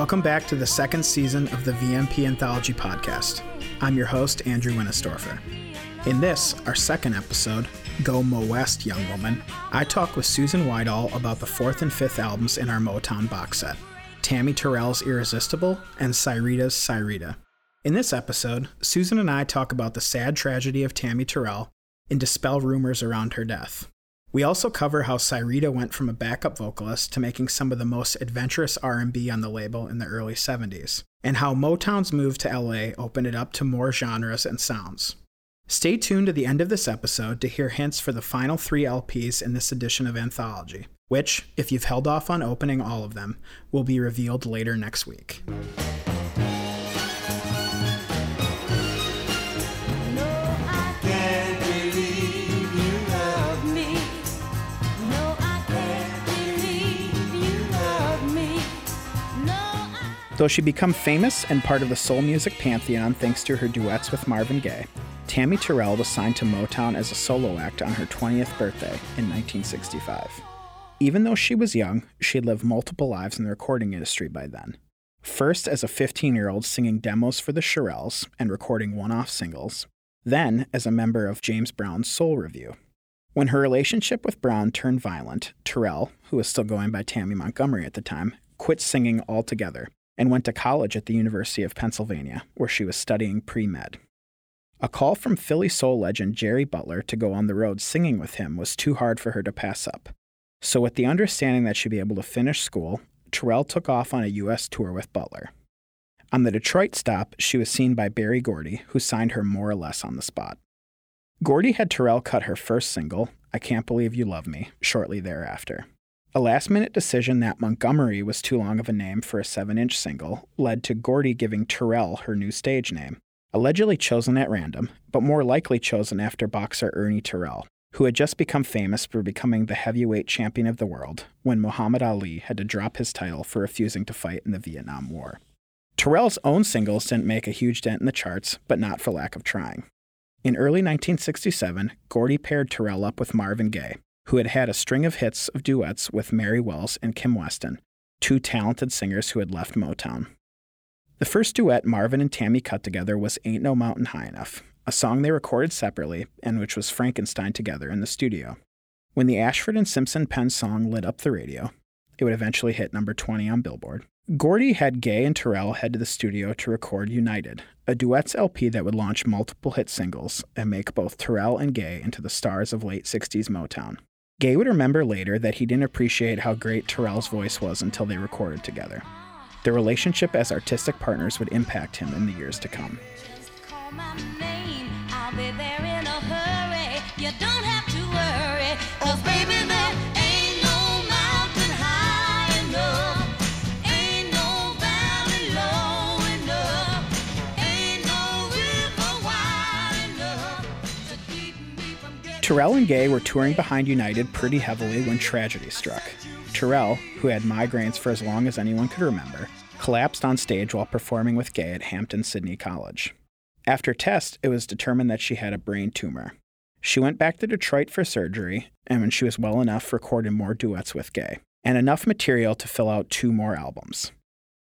Welcome back to the second season of the VMP Anthology podcast. I'm your host, Andrew Winistorfer. In this, our second episode, Go Mo West, Young Woman, I talk with Susan Whitall about the fourth and fifth albums in our Motown box set Tammy Terrell's Irresistible and Syreeta's Syreeta. In this episode, Susan and I talk about the sad tragedy of Tammy Terrell and dispel rumors around her death. We also cover how Syreeta went from a backup vocalist to making some of the most adventurous R&B on the label in the early 70s, and how Motown's move to LA opened it up to more genres and sounds. Stay tuned to the end of this episode to hear hints for the final 3 LPs in this edition of Anthology, which, if you've held off on opening all of them, will be revealed later next week. Though she became famous and part of the soul music pantheon thanks to her duets with Marvin Gaye, Tammy Terrell was signed to Motown as a solo act on her 20th birthday in 1965. Even though she was young, she had lived multiple lives in the recording industry by then. First as a 15 year old singing demos for the Shirelles and recording one off singles, then as a member of James Brown's Soul Revue. When her relationship with Brown turned violent, Terrell, who was still going by Tammy Montgomery at the time, quit singing altogether and went to college at the University of Pennsylvania, where she was studying pre med. A call from Philly soul legend Jerry Butler to go on the road singing with him was too hard for her to pass up. So, with the understanding that she'd be able to finish school, Terrell took off on a U.S. tour with Butler. On the Detroit stop, she was seen by Berry Gordy, who signed her more or less on the spot. Gordy had Terrell cut her first single, I Can't Believe You Love Me, shortly thereafter. A last minute decision that Montgomery was too long of a name for a 7 inch single led to Gordy giving Terrell her new stage name, allegedly chosen at random, but more likely chosen after boxer Ernie Terrell, who had just become famous for becoming the heavyweight champion of the world when Muhammad Ali had to drop his title for refusing to fight in the Vietnam War. Terrell's own singles didn't make a huge dent in the charts, but not for lack of trying. In early 1967, Gordy paired Terrell up with Marvin Gaye, who had had a string of hits of duets with Mary Wells and Kim Weston, two talented singers who had left Motown. The first duet Marvin and Tammy cut together was Ain't No Mountain High Enough, a song they recorded separately and which was Frankenstein together in the studio. When the Ashford and Simpson penned song lit up the radio, it would eventually hit number 20 on Billboard. Gordy had Gaye and Terrell head to the studio to record United, a duets LP that would launch multiple hit singles and make both Terrell and Gaye into the stars of late 60s Motown. Gaye would remember later that he didn't appreciate how great Terrell's voice was until they recorded together. Their relationship as artistic partners would impact him in the years to come. Terrell and Gaye were touring behind United pretty heavily when tragedy struck. Terrell, who had migraines for as long as anyone could remember, collapsed on stage while performing with Gaye at Hampden-Sydney College. After tests, it was determined that she had a brain tumor. She went back to Detroit for surgery, and when she was well enough, recorded more duets with Gaye, and enough material to fill out two more albums.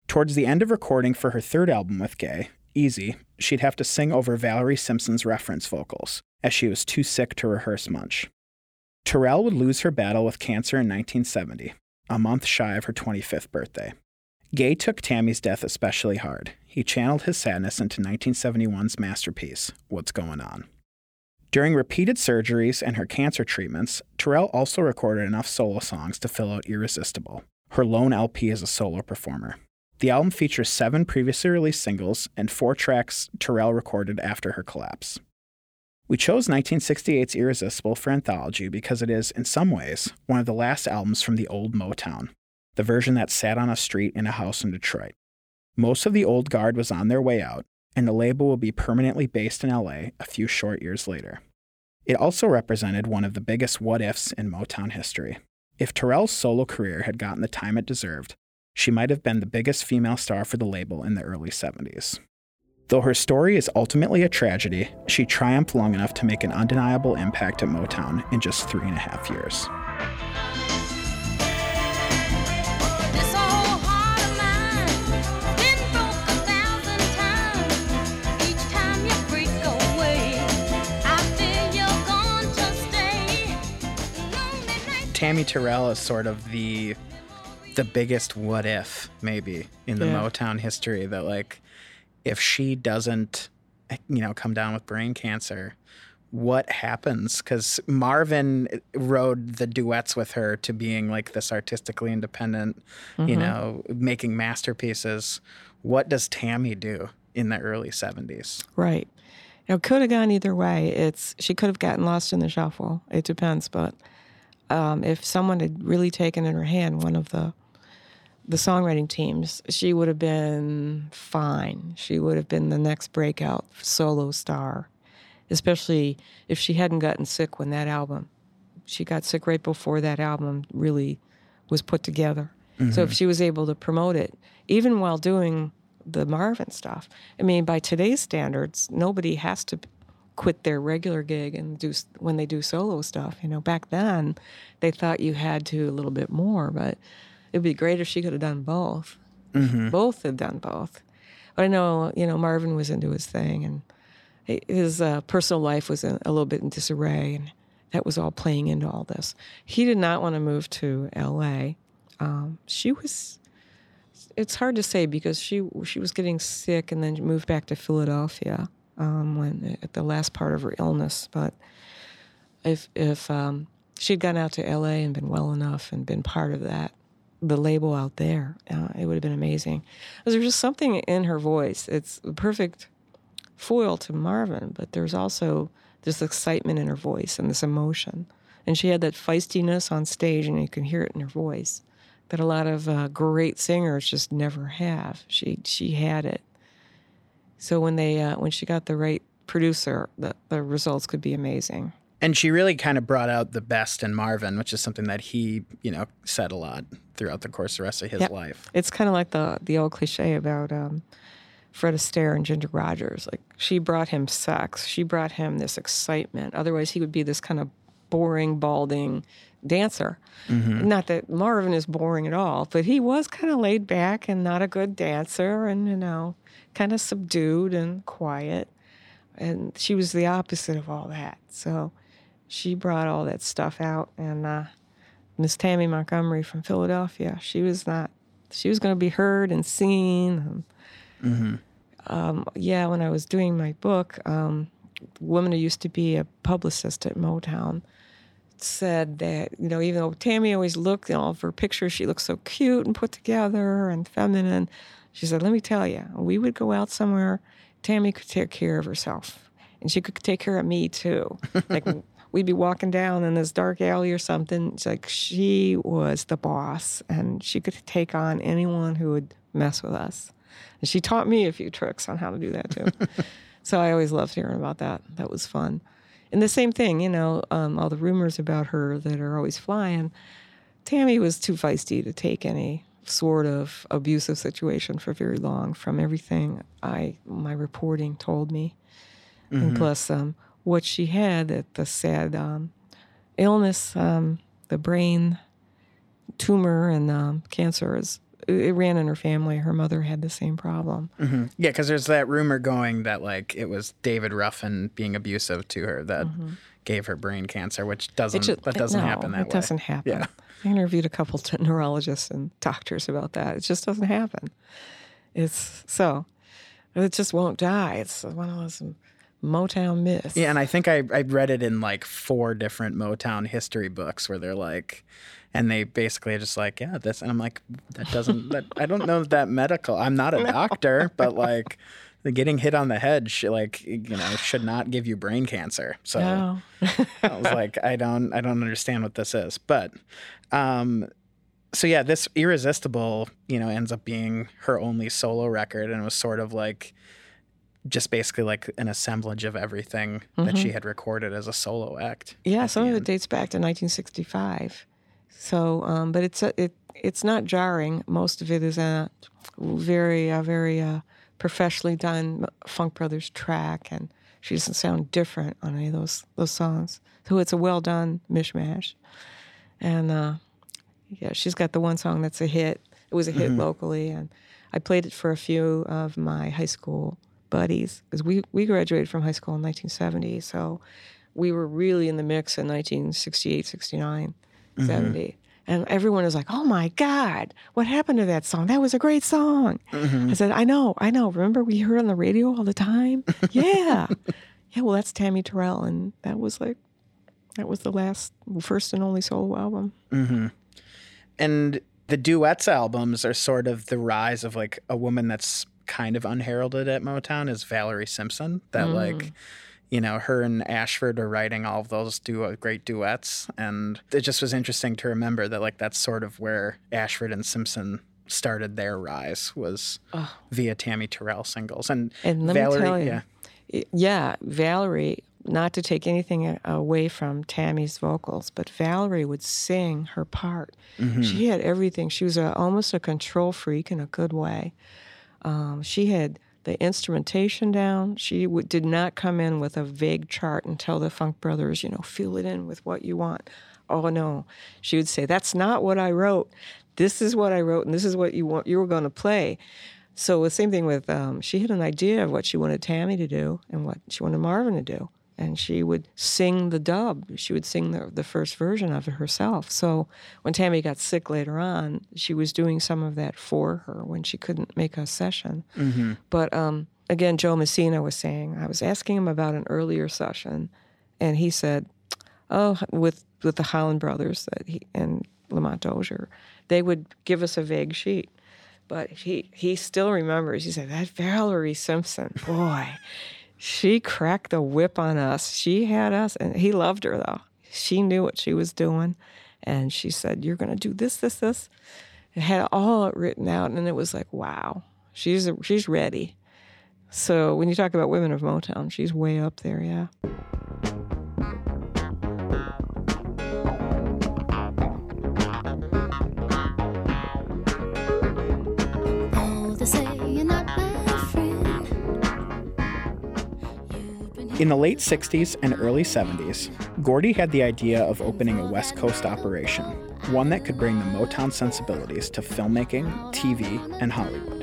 Towards the end of recording for her third album with Gaye, Easy, she'd have to sing over Valerie Simpson's reference vocals, as she was too sick to rehearse much. Terrell would lose her battle with cancer in 1970, a month shy of her 25th birthday. Gaye took Tammy's death especially hard. He channeled his sadness into 1971's masterpiece, What's Going On. During repeated surgeries and her cancer treatments, Terrell also recorded enough solo songs to fill out Irresistible, her lone LP as a solo performer. The album features seven previously released singles and four tracks Terrell recorded after her collapse. We chose 1968's Irresistible for anthology because it is, in some ways, one of the last albums from the old Motown, the version that sat on a street in a house in Detroit. Most of the old guard was on their way out, and the label will be permanently based in LA a few short years later. It also represented one of the biggest what ifs in Motown history. If Terrell's solo career had gotten the time it deserved, she might have been the biggest female star for the label in the early 70s. Though her story is ultimately a tragedy, she triumphed long enough to make an undeniable impact at Motown in just three and a half years. Tammy Terrell is sort of the the biggest what if maybe in the yeah. Motown history that like if she doesn't you know come down with brain cancer what happens because marvin rode the duets with her to being like this artistically independent you know making masterpieces what does tammy do in the early 70s Right. You know, could have gone either way. It's she could have gotten lost in the shuffle. It depends, but um, if someone had really taken in her hand one of the the songwriting teams, she would have been fine. She would have been the next breakout solo star, especially if she hadn't gotten sick when that album. She got sick right before that album really was put together. So if mm-hmm. she was able to promote it, even while doing the Marvin stuff, I mean, by today's standards, nobody has to quit their regular gig and do when they do solo stuff. You know, back then, they thought you had to a little bit more, but it'd be great if she could have done both. Both had done both. But I know, you know, Marvin was into his thing, and his uh, personal life was a, a little bit in disarray, and that was all playing into all this. He did not want to move to L.A. Um, she was. It's hard to say because she she was getting sick and then moved back to Philadelphia um, when at the last part of her illness. But if if um, she'd gone out to L.A. and been well enough and been part of that, the label out there, uh, it would have been amazing. There's just something in her voice. It's the perfect foil to Marvin, but there's also this excitement in her voice and this emotion. And she had that feistiness on stage, and you can hear it in her voice that a lot of uh, great singers just never have. She she had it. So when they uh, when she got the right producer, the the results could be amazing. And she really kind of brought out the best in marvin which is something that he you know said a lot throughout the course of the rest of his Yep. life It's kind of like the the old cliche about um, Fred Astaire and Ginger Rogers. Like she brought him sex, she brought him this excitement. Otherwise, he would be this kind of boring, balding dancer. Not that Marvin is boring at all, but he was kind of laid back and not a good dancer, and you know, kind of subdued and quiet. And she was the opposite of all that. So she brought all that stuff out, and uh, Miss Tammy Montgomery from Philadelphia. She was not. She was going to be heard and seen. And, um, yeah, when I was doing my book, um, the woman who used to be a publicist at Motown said that you know even though Tammy always looked in all of her pictures, she looked so cute and put together and feminine. She said, "Let me tell you, we would go out somewhere. Tammy could take care of herself, and she could take care of me too. like we'd be walking down in this dark alley or something. It's like she was the boss, and she could take on anyone who would mess with us. And she taught me a few tricks on how to do that too. so I always loved hearing about that. That was fun. And the same thing, you know, um, all the rumors about her that are always flying. Tammy was too feisty to take any sort of abusive situation for very long. From everything I my reporting told me, and plus um, what she had, that the sad um, illness, um, the brain tumor and um, cancer is it, ran in her family. Her mother had the same problem. Yeah, because there's that rumor going that like it was David Ruffin being abusive to her that gave her brain cancer, which doesn't ju- that doesn't no, happen that it way. doesn't happen. Yeah. I interviewed a couple of neurologists and doctors about that. It just doesn't happen. It's so it just won't die. It's one of those Motown myths. Yeah, and I think I I read it in like four different Motown history books where they're like, and they basically are just like, yeah, this, and I'm like, that doesn't, that I don't know that medical. I'm not a doctor, but like, the getting hit on the head, sh- like you know, should not give you brain cancer. So. No. I was like, I don't, I don't understand what this is. But, um, so yeah, this irresistible, you know, ends up being her only solo record, and it was sort of like, just basically like an assemblage of everything that she had recorded as a solo act. Yeah, some of it dates back to 1965. So, um, but it's a, it it's not jarring. Most of it is a very uh, very uh, professionally done Funk Brothers track, and she doesn't sound different on any of those those songs. So it's a well done mishmash, and uh, yeah, she's got the one song that's a hit. It was a hit locally, and I played it for a few of my high school buddies because we we graduated from high school in 1970, so we were really in the mix in 1968, 69. Mm-hmm. 70. And everyone was like, oh my God, what happened to that song? That was a great song. Mm-hmm. I said, I know, I know. Remember we heard on the radio all the time? yeah. yeah, well, that's Tammy Terrell. And that was like, that was the last, first and only solo album. Mm-hmm. And the duets albums are sort of the rise of like a woman that's kind of unheralded at Motown is Valerie Simpson. That mm. like, you know, her and Ashford are writing all of those du- great duets, and it just was interesting to remember that like that's sort of where Ashford and Simpson started their rise was via Tammy Terrell singles and, And let Valerie. me tell you, Yeah, yeah, Valerie, not to take anything away from Tammy's vocals, but Valerie would sing her part. Mm-hmm. She had everything. She was a, almost a control freak in a good way. Um, she had the instrumentation down. She w- did not come in with a vague chart and tell the Funk Brothers, you know, fill it in with what you want. Oh no, she would say, "That's not what I wrote. This is what I wrote, and this is what you want. You were going to play." So the same thing with um, she had an idea of what she wanted Tammy to do and what she wanted Marvin to do, and she would sing the dub. She would sing the the first version of it herself. So when Tammy got sick later on, she was doing some of that for her when she couldn't make a session. But um, again, Joe Messina was saying I was asking him about an earlier session, and he said, "Oh, with with the Holland brothers that he and Lamont Dozier, they would give us a vague sheet." But he he still remembers. He said that Valerie Simpson, boy, she cracked the whip on us. She had us, and he loved her though. She knew what she was doing, and she said, "You're going to do this, this, this." It had all written out, and it was like, "Wow, she's she's ready." So when you talk about women of Motown, she's way up there. Yeah. In the late 60s and early 70s, Gordy had the idea of opening a West Coast operation, one that could bring the Motown sensibilities to filmmaking, TV, and Hollywood.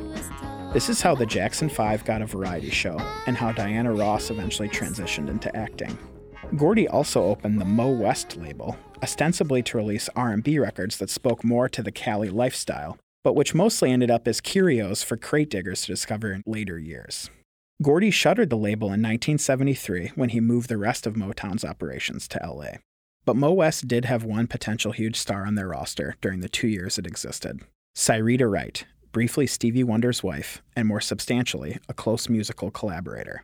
This is how the Jackson 5 got a variety show, and how Diana Ross eventually transitioned into acting. Gordy also opened the Mo West label, ostensibly to release R&B records that spoke more to the Cali lifestyle, but which mostly ended up as curios for crate diggers to discover in later years. Gordy shuttered the label in 1973 when he moved the rest of Motown's operations to LA. But Mo West did have one potential huge star on their roster during the two years it existed Syreeta Wright, briefly Stevie Wonder's wife, and more substantially, a close musical collaborator.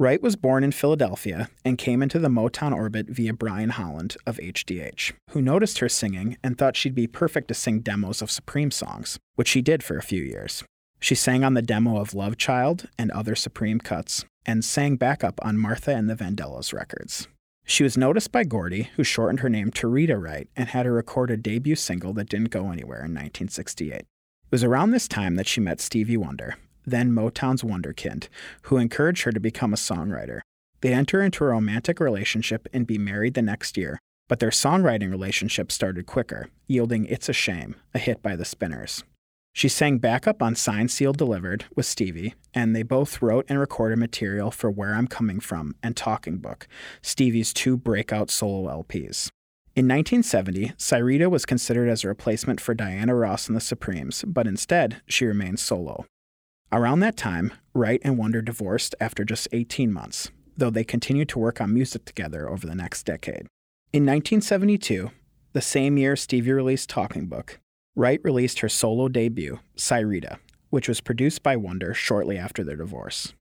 Wright was born in Philadelphia and came into the Motown orbit via Brian Holland of HDH, who noticed her singing and thought she'd be perfect to sing demos of Supreme songs, which she did for a few years. She sang on the demo of Love Child and other Supreme cuts, and sang backup on Martha and the Vandellas records. She was noticed by Gordy, who shortened her name to Rita Wright and had her record a debut single that didn't go anywhere in 1968. It was around this time that she met Stevie Wonder, then Motown's Wonderkind, who encouraged her to become a songwriter. They'd enter into a romantic relationship and be married the next year, but their songwriting relationship started quicker, yielding It's a Shame, a hit by the Spinners. She sang backup on Signed Sealed Delivered with Stevie, and they both wrote and recorded material for Where I'm Coming From and Talking Book, Stevie's two breakout solo LPs. In 1970, Syreeta was considered as a replacement for Diana Ross and the Supremes, but instead, she remained solo. Around that time, Wright and Wonder divorced after just 18 months, though they continued to work on music together over the next decade. In 1972, the same year Stevie released Talking Book, Wright released her solo debut, Syreeta, which was produced by Wonder shortly after their divorce.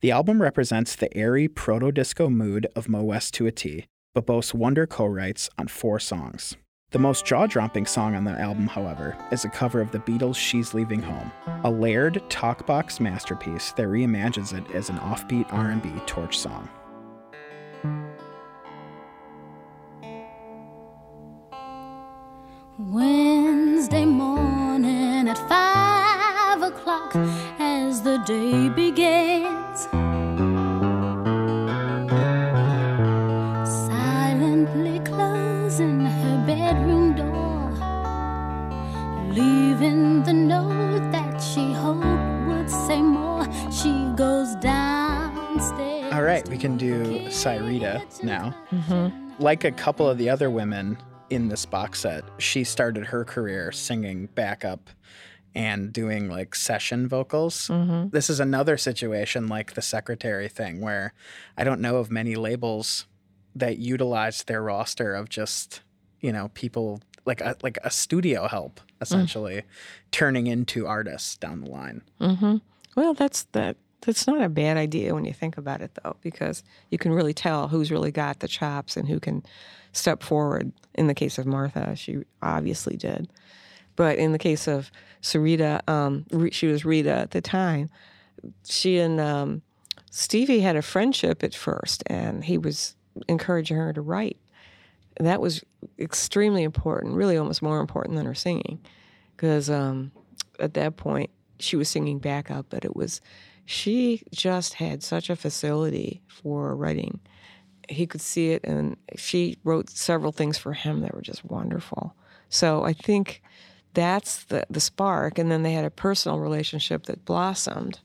The album represents the airy proto disco mood of Mo West to a T, but boasts Wonder co writes on four songs. The most jaw dropping song on the album, however, is a cover of the Beatles' She's Leaving Home, a layered talkbox masterpiece that reimagines it as an offbeat R&B torch song. Wednesday morning at five o'clock as the day begins. Silently closing her bedroom door, leaving the note that she hoped would say more. She goes downstairs. All right, we can do Syreeta now. Mm-hmm. Like a couple of the other women in this box set, she started her career singing backup and doing like session vocals. Mm-hmm. This is another situation like the secretary thing where I don't know of many labels that utilized their roster of just, you know, people like a, like a studio help mm. essentially turning into artists down the line. Mm-hmm. Well, that's that. That's not a bad idea when you think about it, though, because you can really tell who's really got the chops and who can step forward. In the case of Martha, she obviously did, but in the case of Syreeta, um, she was Rita at the time. She and um, Stevie had a friendship at first, and he was encouraging her to write. And that was extremely important, really almost more important than her singing, because um, at that point she was singing backup, but it was she just had such a facility for writing. He could see it, and she wrote several things for him that were just wonderful. So I think that's the the spark, and then they had a personal relationship that blossomed.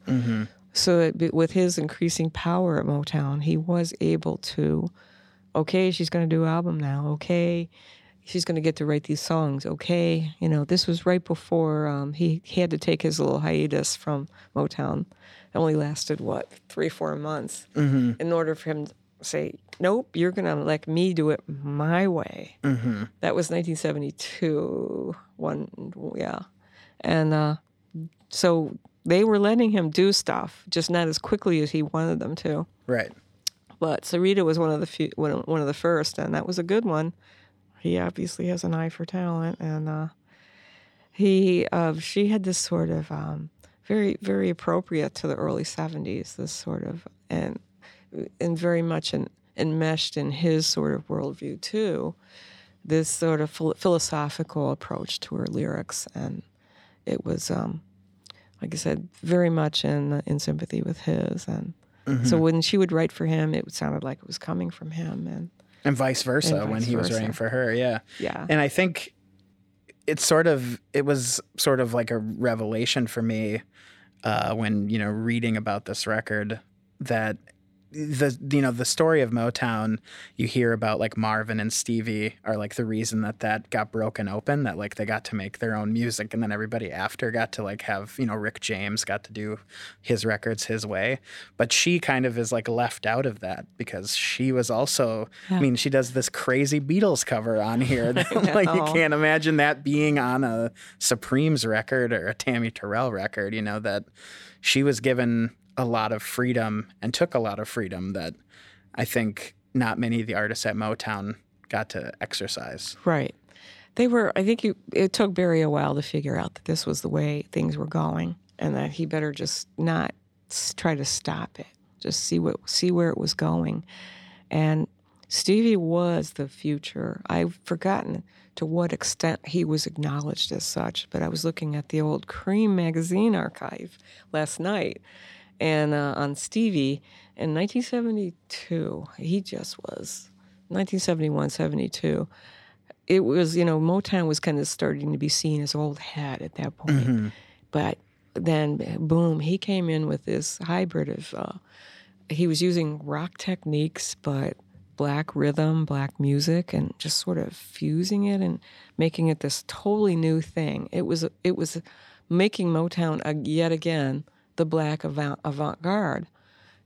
So it, with his increasing power at Motown, he was able to, okay, she's going to do an album now. Okay, she's going to get to write these songs. Okay, you know, this was right before um, he, he had to take his little hiatus from Motown. Only lasted what three, four months in order for him to say, "Nope, you're going to let me do it my way." That was 1972. One, yeah, and uh, so they were letting him do stuff, just not as quickly as he wanted them to. Right. But Syreeta was one of the few, one of, one of the first, and that was a good one. He obviously has an eye for talent, and uh, he uh, she had this sort of um, very very appropriate to the early '70s. This sort of and and very much en- enmeshed in his sort of worldview too. This sort of phil- philosophical approach to her lyrics, and it was um, like I said, very much in in sympathy with his. And so when she would write for him, it sounded like it was coming from him. And And vice versa And when vice he was writing for her. Yeah. yeah, And I think it's sort of it was sort of like a revelation for me uh, when you know reading about this record that the you know the story of Motown you hear about like Marvin and Stevie are like the reason that that got broken open that like they got to make their own music and then everybody after got to like have you know Rick James got to do his records his way. But she kind of is like left out of that because she was also I mean she does this crazy Beatles cover on here. That, like you can't imagine that being on a Supremes record or a Tammy Terrell record you know that she was given a lot of freedom and took a lot of freedom that I think not many of the artists at Motown got to exercise. right. They were. I think you, it took Berry a while to figure out that this was the way things were going, and that he better just not try to stop it. Just see what see where it was going, and Stevie was the future. I've forgotten to what extent he was acknowledged as such, but I was looking at the old Creem magazine archive last night, and uh, on Stevie in 1972, he just was 1971, 72. It was, you know, Motown was kind of starting to be seen as old hat at that point. But then, boom, he came in with this hybrid of, uh, he was using rock techniques, but black rhythm, black music, and just sort of fusing it and making it this totally new thing. It was, it was making Motown uh, yet again the black avant garde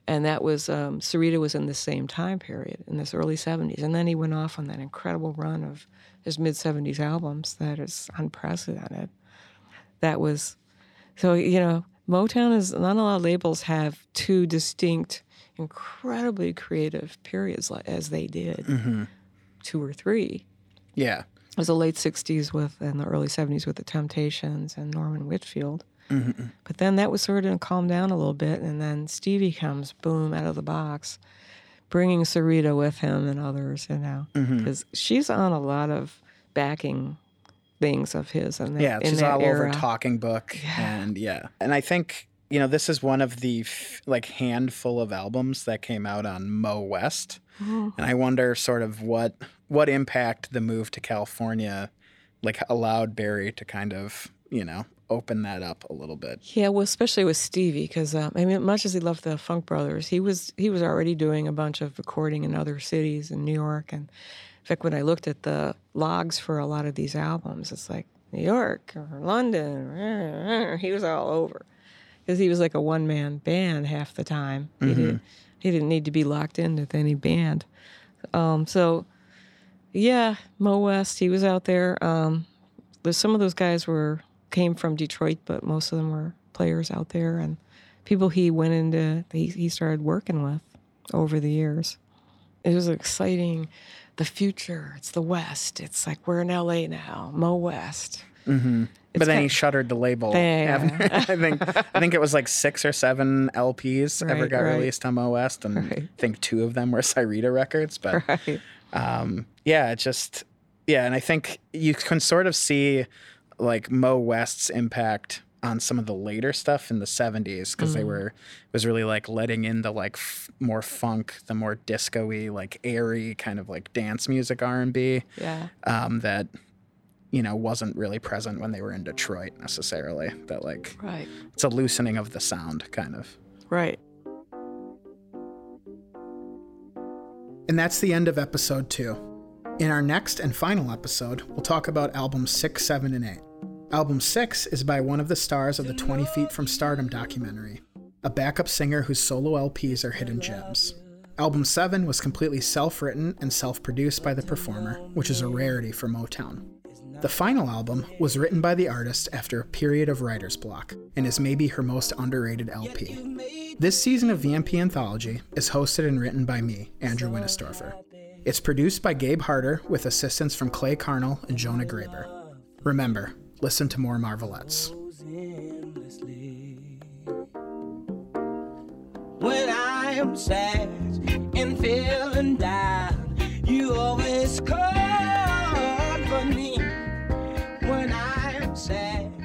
and that was um, Syreeta was in the same time period in this early '70s, and then he went off on that incredible run of his mid '70s albums that is unprecedented. That was so you know Motown is not a lot of labels have two distinct, incredibly creative periods as they did, two or three. Yeah. It was the late '60s with and the early '70s with the Temptations and Norman Whitfield. But then that was sort of calmed down a little bit, and then Stevie comes, boom, out of the box, bringing Syreeta with him and others, you know, because she's on a lot of backing things of his. And Yeah, in she's all era. over Talking Book and yeah. And I think you know this is one of the f- like handful of albums that came out on Mo West. Mm-hmm. And I wonder sort of what what impact the move to California like allowed Berry to kind of, you know, open that up a little bit. Yeah, well, especially with Stevie, because um, I mean, much as he loved the Funk Brothers, he was he was already doing a bunch of recording in other cities in New York and in fact, when I looked at the logs for a lot of these albums, it's like New York or London. He was all over because he was like a one man band half the time. He, did, he didn't need to be locked in with any band. Um, so, yeah, Mo West, he was out there. Um, some of those guys were came from Detroit, but most of them were players out there and people he went into he, he started working with over the years. It was exciting. The future. It's the West. It's like we're in LA now. Mo West. But then he shuttered the label. Yeah. I think I think it was like six or seven LPs ever got right. released on Mo West, and Right. I think two of them were Syreeta records. But Right. um, yeah, it just yeah, and I think you can sort of see like Mo West's impact on some of the later stuff in the 70s because they were it was really like letting in the like f- more funk the more disco-y like airy kind of like dance music r&b Yeah. um, that you know wasn't really present when they were in detroit necessarily that like Right. it's a loosening of the sound kind of Right. And that's the end of episode two. In our next and final episode, we'll talk about albums six, seven, and eight. Album six is by one of the stars of the 20 Feet from Stardom documentary, a backup singer whose solo LPs are hidden gems. Album seven was completely self written and self produced by the performer, which is a rarity for Motown. The final album was written by the artist after a period of writer's block and is maybe her most underrated LP. This season of VMP Anthology is hosted and written by me, Andrew Winistorfer. It's produced by Gabe Harder with assistance from Clay Carnell and Jonah Graber. Remember, listen to more Marvelettes. When I am sad and feeling down, you always comfort me. When I am sad.